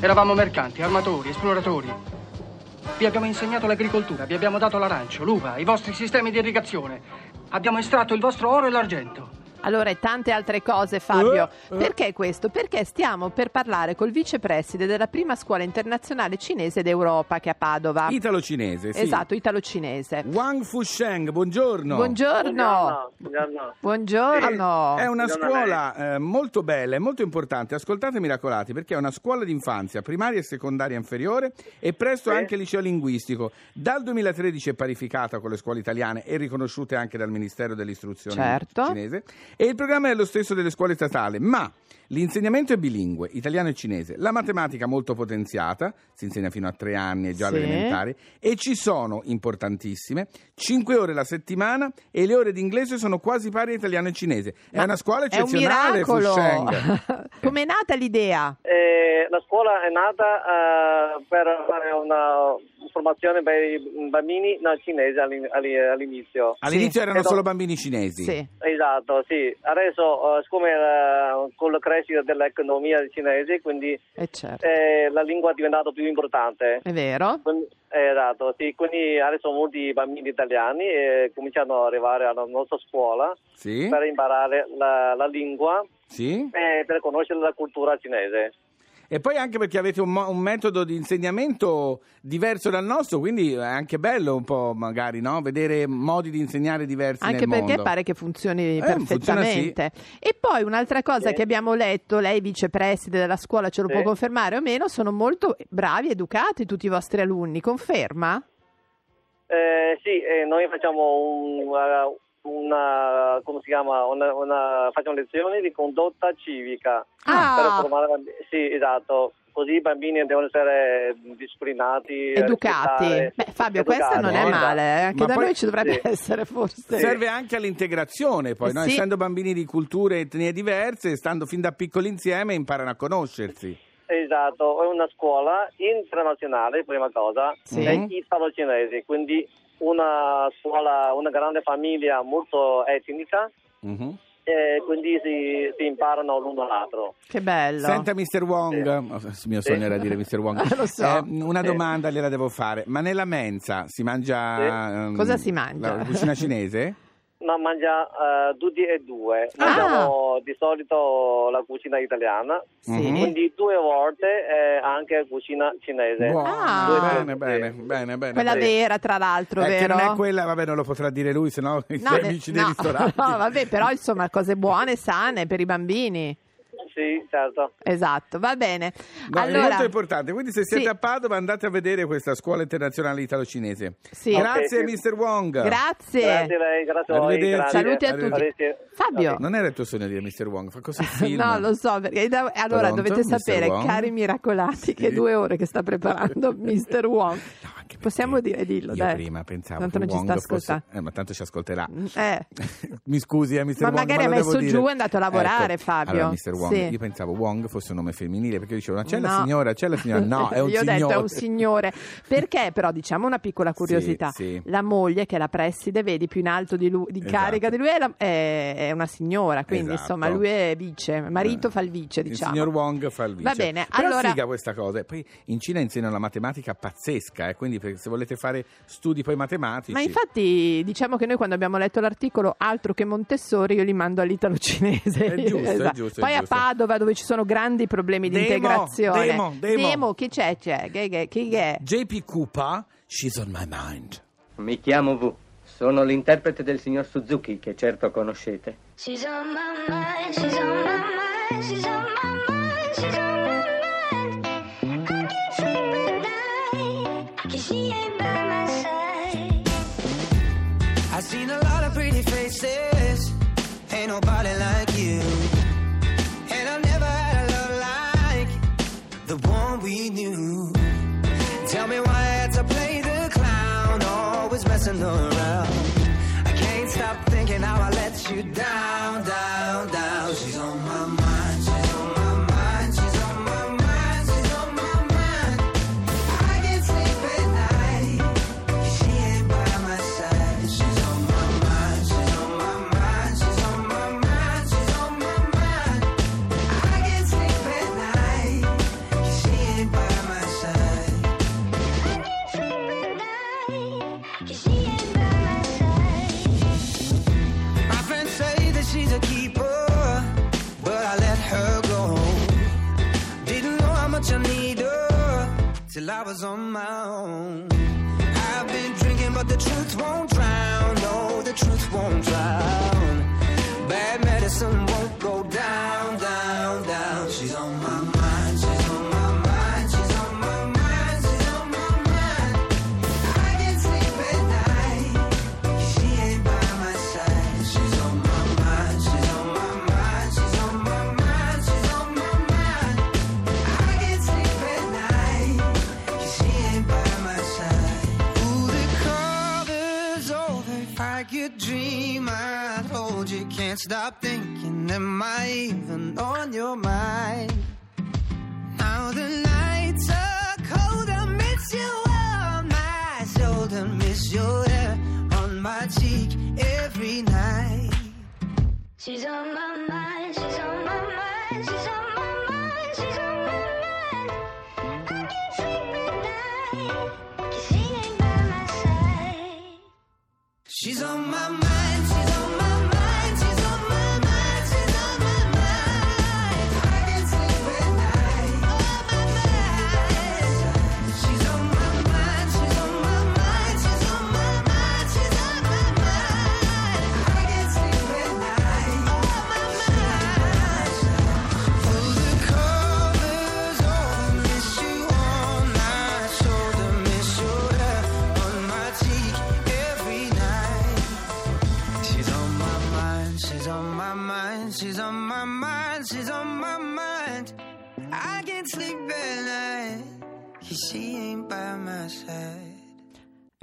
Eravamo mercanti, armatori, esploratori. Vi abbiamo insegnato l'agricoltura, vi abbiamo dato l'arancio, l'uva, i vostri sistemi di irrigazione. Abbiamo estratto il vostro oro e l'argento. Allora, e tante altre cose, Fabio. Eh, eh. Perché questo? Perché stiamo per parlare col vicepreside della prima scuola internazionale cinese d'Europa che è a Padova. Italo-cinese, sì. Esatto, italo-cinese. Wang Fusheng, buongiorno. Buongiorno. Buongiorno. Buongiorno. È una Buongiorno scuola eh, molto bella e molto importante. Ascoltate miracolati perché è una scuola d'infanzia, primaria e secondaria inferiore e presto Sì. anche liceo linguistico. Dal 2013 è parificata con le scuole italiane e riconosciute anche dal Ministero dell'Istruzione Certo. cinese. E il programma è lo stesso delle scuole statali, ma l'insegnamento è bilingue, italiano e cinese. La matematica molto potenziata, si insegna fino a tre anni e già Sì. alle elementari, e ci sono, importantissime, 5 ore la settimana e le ore di inglese sono quasi pari a italiano e cinese. È Ma una scuola È un eccezionale, miracolo. Fusheng. Com'è nata l'idea? Eh, la scuola è nata eh, per fare una formazione per i bambini no, cinesi all'in- all'i- all'inizio. All'inizio Sì. erano Ed ho- solo bambini cinesi. Sì. Esatto, sì. Adesso, eh, siccome eh, con la crescita dell'economia cinese, quindi Eh certo. eh, la lingua è diventata più importante. È vero? Quindi- Esatto, sì. Quindi adesso molti bambini italiani eh, cominciano ad arrivare alla nostra scuola Sì? per imparare la, la lingua Sì? e per conoscere la cultura cinese. E poi anche perché avete un, mo- un metodo di insegnamento diverso dal nostro, quindi è anche bello un po' magari no? vedere modi di insegnare diversi Anche nel perché mondo. pare che funzioni Eh, funziona perfettamente. E poi un'altra cosa Sì. che abbiamo letto, lei vicepreside della scuola ce lo Sì. può confermare o meno, sono molto bravi, educati tutti i vostri alunni, conferma? Eh, sì, eh, noi facciamo un, una, come si chiama, una, una- facciamo lezioni di condotta civica per Ah, formare bambini. Sì, esatto. Così i bambini devono essere disciplinati, educati. Beh, Fabio, educati, questa non è male, eh. anche Ma da poi- noi ci dovrebbe sì. essere forse. Serve anche all'integrazione, poi, Eh, no? sì. essendo bambini di culture e etnie diverse, stando fin da piccoli insieme, imparano a conoscersi. Esatto, è una scuola internazionale, prima cosa, Sì. italo-cinese, quindi una scuola, una grande famiglia molto etnica, Mhm. e quindi si, si imparano l'uno all'altro. Che bello. Senta, Mr. Wong, oh, il mio Sì. sogno era dire Mr. Wong. Lo so. Eh, una Sì. domanda gliela devo fare, ma nella mensa si mangia... ehm, Cosa si mangia? La cucina cinese? Ma mangia eh, tutti e due. Ah. Mangiamo di solito la cucina italiana, Sì. Mhm. quindi due volte eh, anche cucina cinese. Buono, Ah. bene, bene, bene, bene. Quella vera, tra l'altro, Eh, che vero? non è quella, vabbè, non lo potrà dire lui, sennò i No, suoi ne- amici dei no. ristoranti. No, vabbè, però insomma, cose buone, sane per i bambini. Sì, certo. Esatto, va bene. No, è allora, molto importante, quindi se siete Sì. a Padova andate a vedere questa scuola internazionale italo-cinese. Sì. Grazie Ok, sì. Mr. Wong. grazie. Grazie a lei, grazie a voi. Saluti a tutti. Arrivederci. Fabio. Non era il tuo sogno dire Mr. Wong, fa così film. No, lo so, perché da- allora Pronto, dovete sapere, cari miracolati, Sì. che due ore che sta preparando Mr. Wong. No, Possiamo dire, dillo, Io dai. prima pensavo Tanto che non ci sta fosse... ascoltando. Eh, ma tanto ci ascolterà. Eh. Mi scusi, eh, Mr. Ma Wong, magari lo ha devo messo giù e è andato a lavorare, Ecco. Fabio. Allora, Mr. Wong, Sì. Io pensavo Wong fosse un nome femminile perché dicevano c'è la No. signora, c'è la signora. No, è un Io ho signore. detto è un signore. Perché però diciamo una piccola curiosità. Sì, sì. La moglie che è la preside, vedi più in alto di, lui, di Esatto. carica di lui è, la- è- è una signora, quindi Esatto. insomma lui è vice, marito fa il vice, Il diciamo. signor Wong fa il vice. Va bene, Però allora- è figa questa cosa. E poi in Cina insegnano la matematica pazzesca, eh, quindi se volete fare studi poi matematici. Ma infatti diciamo che noi quando abbiamo letto l'articolo altro che Montessori io li mando all'italo cinese. È giusto, è giusto, è Poi giusto. a Padova dove ci sono grandi problemi di Demo, integrazione. Demo, Demo. chi c'è? c'è? Chi, chi, chi è? JP Koopa, she's on my mind. Mi chiamo V. Sono l'interprete del signor Suzuki, che certo conoscete. She's on my mind, she's on my mind, she's on my mind, she's on my mind. I can't sleep at night, 'cause she ain't by my side. I've seen a lot of pretty faces, the one we knew. Tell me why I had to play the clown, always messing around. I can't stop thinking how I let you down, down, down. Over. a dream, I'd hold you. Can't stop thinking. Am I even on your mind? Now the nights are cold. I miss you on my shoulder. Miss your hair on my cheek every night. She's on my mind, she's on my mind, she's on my mind, she's on my mind. I can't sleep at night,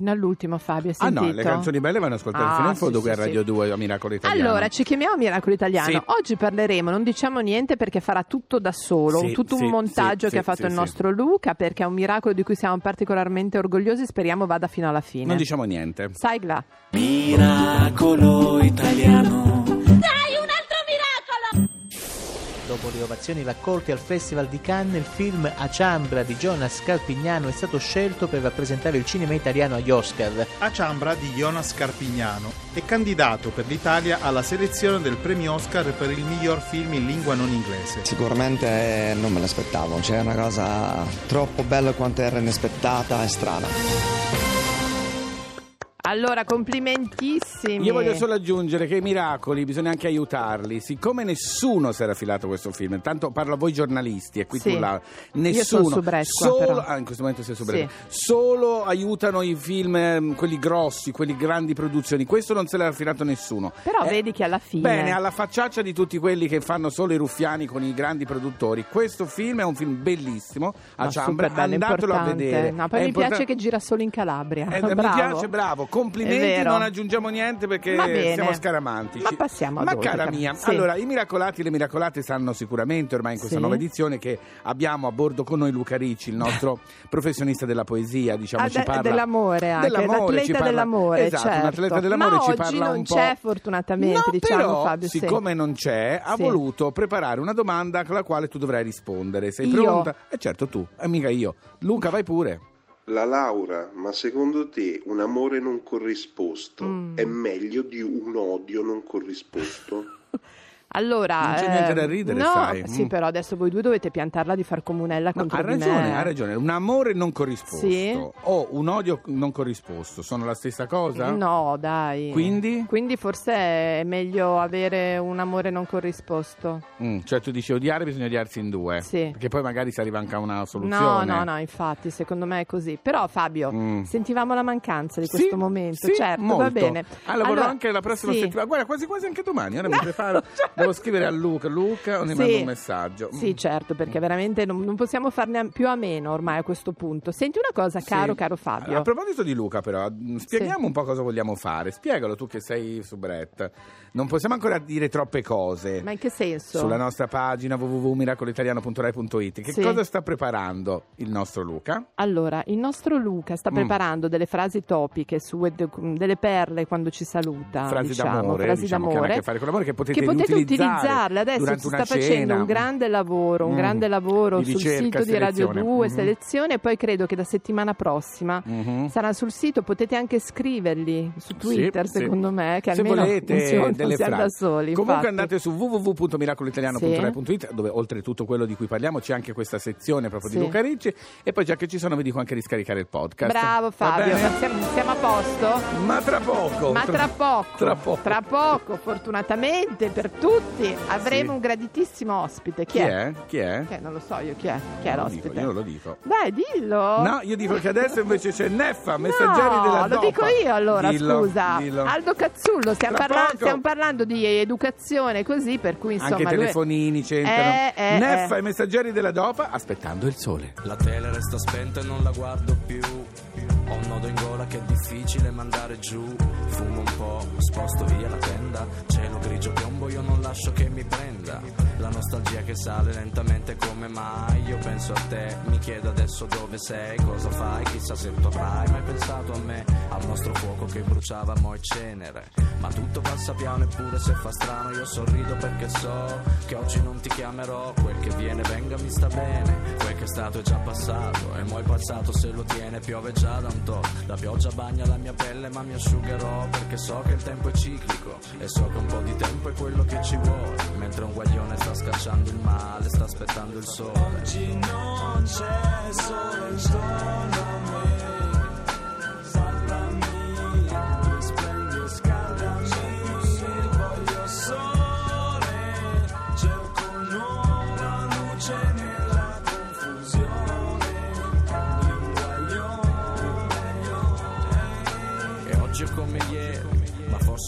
Fino all'ultimo, Fabio, hai Ah no, sentito? le canzoni belle vanno ascoltate Ah, fino in fondo sì, qui a sì, Radio sì. 2 a Miracolo Italiano. Allora, ci chiamiamo Miracolo Italiano. Sì. Oggi parleremo, non diciamo niente perché farà tutto da solo, Sì, tutto sì, un montaggio sì, che ha fatto sì, il sì. nostro Luca, perché è un miracolo di cui siamo particolarmente orgogliosi, speriamo vada fino alla fine. Non diciamo niente. Sigla. Miracolo italiano. Dopo le ovazioni raccolte al Festival di Cannes, il film A Ciambra di Jonas Scarpignano è stato scelto per rappresentare il cinema italiano agli Oscar. A Ciambra di Jonas Scarpignano è candidato per l'Italia alla selezione del premio Oscar per il miglior film in lingua non inglese. Sicuramente non me l'aspettavo, c'è una cosa troppo bella quanto era inaspettata e strana. Allora, complimentissimi. Io voglio solo aggiungere che i miracoli bisogna anche aiutarli. Siccome nessuno si era filato questo film, tanto parlo a voi giornalisti e qui Sì. tu là, Io nessuno. sono su Brescia, solo, ah, in questo momento sei su Sì. Brescia. Solo aiutano i film, ehm, quelli grossi, quelli grandi produzioni. Questo non se l'era filato nessuno. Però Eh, vedi che alla fine... Bene, alla facciaccia di tutti quelli che fanno solo i ruffiani con i grandi produttori, questo film è un film bellissimo. A Ciambra, andatelo a importante. vedere. No, poi È mi importan- piace che gira solo in Calabria. eh, mi piace, bravo. Complimenti, non aggiungiamo niente perché siamo scaramantici. Ma passiamo ad Ma cara mia, sì. allora i miracolati e le miracolate sanno sicuramente ormai in questa Sì. nuova edizione che abbiamo a bordo con noi Luca Ricci, il nostro professionista della poesia, diciamo, Ah, ci parla dell'amore anche, dell'amore, ci parla- dell'amore, esatto, certo. un atleta dell'amore Ma ci parla non un po'. c'è fortunatamente, No, diciamo però, Fabio. sì. siccome non c'è, ha Sì. voluto preparare una domanda con la quale tu dovrai rispondere. Sei Io? pronta? E certo tu, e mica io. Luca, vai pure. La Laura, ma secondo te un amore non corrisposto Mm. è meglio di un odio non corrisposto? Allora, Non c'è niente da ridere, no, sai. Sì, Mm. però adesso voi due dovete piantarla di far comunella No, contro ha ragione, me. ha ragione. Un amore non corrisposto Sì. o un odio non corrisposto sono la stessa cosa? No, dai. Quindi? Quindi forse è meglio avere un amore non corrisposto. Mm, cioè tu dici odiare bisogna odiarsi in due. Sì. Perché poi magari si arriva anche a una No, soluzione. no, no, infatti, secondo me è così. Però Fabio, Mm. sentivamo la mancanza di Sì, questo momento, sì, certo, molto. va bene. Allora, vorrò anche la prossima settimana. Guarda, quasi quasi anche domani. Ora mi preparo. Devo scrivere a Luca. Luca, ne Sì. mando un messaggio. Sì, certo, perché veramente non, non possiamo farne a- più a meno ormai a questo punto. Senti una cosa, caro, Sì. caro Fabio. A proposito di Luca, però, mh, spieghiamo Sì. un po' cosa vogliamo fare. Spiegalo tu che sei su Brett. Non possiamo ancora dire troppe cose. Ma in che senso? Sulla nostra pagina www.miracolitaliano.rai.it che cosa sta preparando il nostro Luca? Allora, il nostro Luca sta Mm. preparando delle frasi topiche, su, delle perle quando ci saluta. Frasi diciamo, d'amore, frasi diciamo, che hanno a d'amore, che fare con l'amore che potete che potete utilizzare utilizzarle adesso si sta facendo cena. un grande lavoro, un Mm. grande lavoro sul sito di Radio selezione. 2 Mhm. selezione e poi credo che da settimana prossima Mhm. sarà sul sito, potete anche scriverli su Twitter Sì, sì. secondo me che Se almeno volete non non delle siamo da soli. Comunque infatti. andate su www.miracolitaliano.rai.it dove oltre tutto quello di cui parliamo c'è anche questa sezione proprio Sì. di Luca Ricci e poi già che ci sono vi dico anche di scaricare il podcast. Bravo Fabio, siamo, siamo a posto? Ma tra poco. Ma tra poco, Tra poco. tra poco, fortunatamente per tutti, avremo Sì. un graditissimo ospite. Chi, Chi è? Chi è? Che non lo so io chi è. Chi è Io lo l'ospite? dico, io lo dico. Dai, dillo. No, io dico che adesso invece c'è Neffa, messaggeri no, della lo dopa. dico io allora, Dillo, scusa. dillo. Aldo Cazzullo, stiamo, parla- stiamo parlando di educazione così, per cui insomma... Anche i lui- telefonini c'entrano. Eh, eh, Neffa eh. i messaggeri della dopa aspettando il sole. La tele resta spenta e non la guardo più. Ho un nodo in gola che è difficile mandare giù. Fumo un po', sposto via la tenda. Cielo grigio piombo, io non lascio che mi prenda. La nostalgia che sale lentamente come mai. Io penso a te, mi chiedo adesso dove sei, cosa fai, chissà se tu avrai mai pensato a me. Al nostro fuoco che bruciava mo' e cenere. Ma tutto passa piano eppure se fa strano io sorrido perché so che oggi non ti chiamerò. Quel che viene venga mi sta bene. Quel che è stato è già passato. E mo' il passato se lo tiene piove già da un tot. La pioggia bagna la mia pelle ma mi asciugherò perché so che il tempo è ciclico. E so che un po' di tempo è quello che ci vuole. Mentre un guaglione sta scacciando il male, sta aspettando il sole. Oggi non c'è sole intorno a me.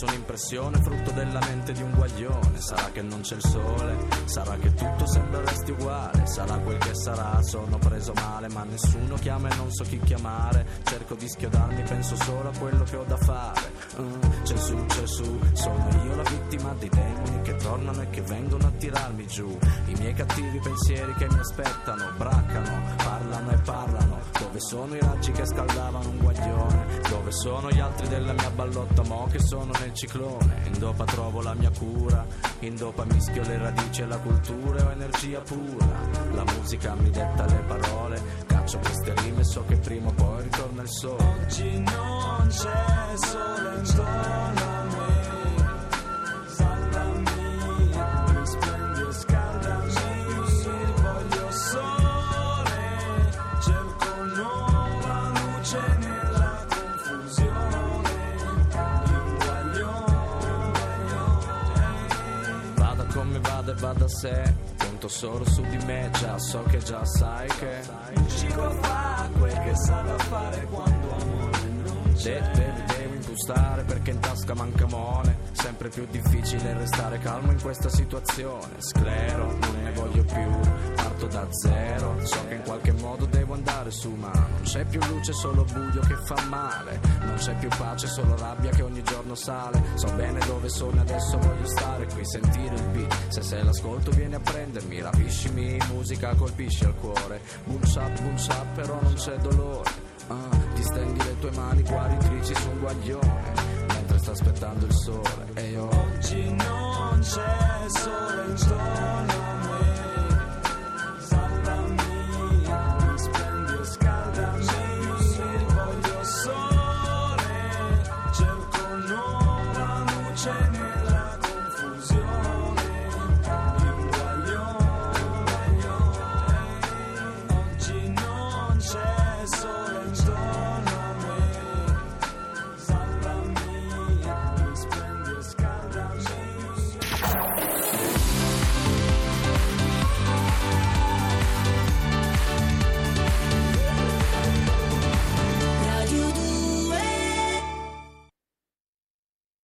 Ma forse un'impressione frutto della mente di un guaglione. Sarà che non c'è il sole, sarà che tutto sembra resti uguale, sarà quel che sarà, sono preso male, ma nessuno chiama e non so chi chiamare. Cerco di schiodarmi, penso solo a quello che ho da fare. Mm, c'è su, c'è su, sono tornano e che vengono a tirarmi giù. I miei cattivi pensieri che mi aspettano, braccano, parlano e parlano. Dove sono i raggi che scaldavano un guaglione? Dove sono gli altri della mia ballotta mo che sono nel ciclone? In dopa trovo la mia cura, in dopa mischio le radici e la cultura e ho energia pura. La musica mi detta le parole, caccio queste rime so che prima o poi ritorna il sole. Oggi non c'è solo su di me, già so che già sai che il ciclo fa quel che sa da fare quando amore non c'è. De- devi, impostare perché in tasca manca mone, sempre più difficile restare calmo in questa situazione. Sclero, non ne voglio più, parto da zero, so che in qualche modo devo andare su, ma non c'è più luce, solo buio che fa male, non c'è più pace, solo rabbia che ogni giorno sale. So bene dove sono adesso voglio stare qui, sentire il beat. Se sei l'ascolto vieni a prendermi, rapiscimi, musica colpisci al cuore. Boom shap, boom shap, però non c'è dolore. Ah, ti stendi le tue mani guaritrici su un guaglione sta aspettando il sole e io oggi non c'è sole intorno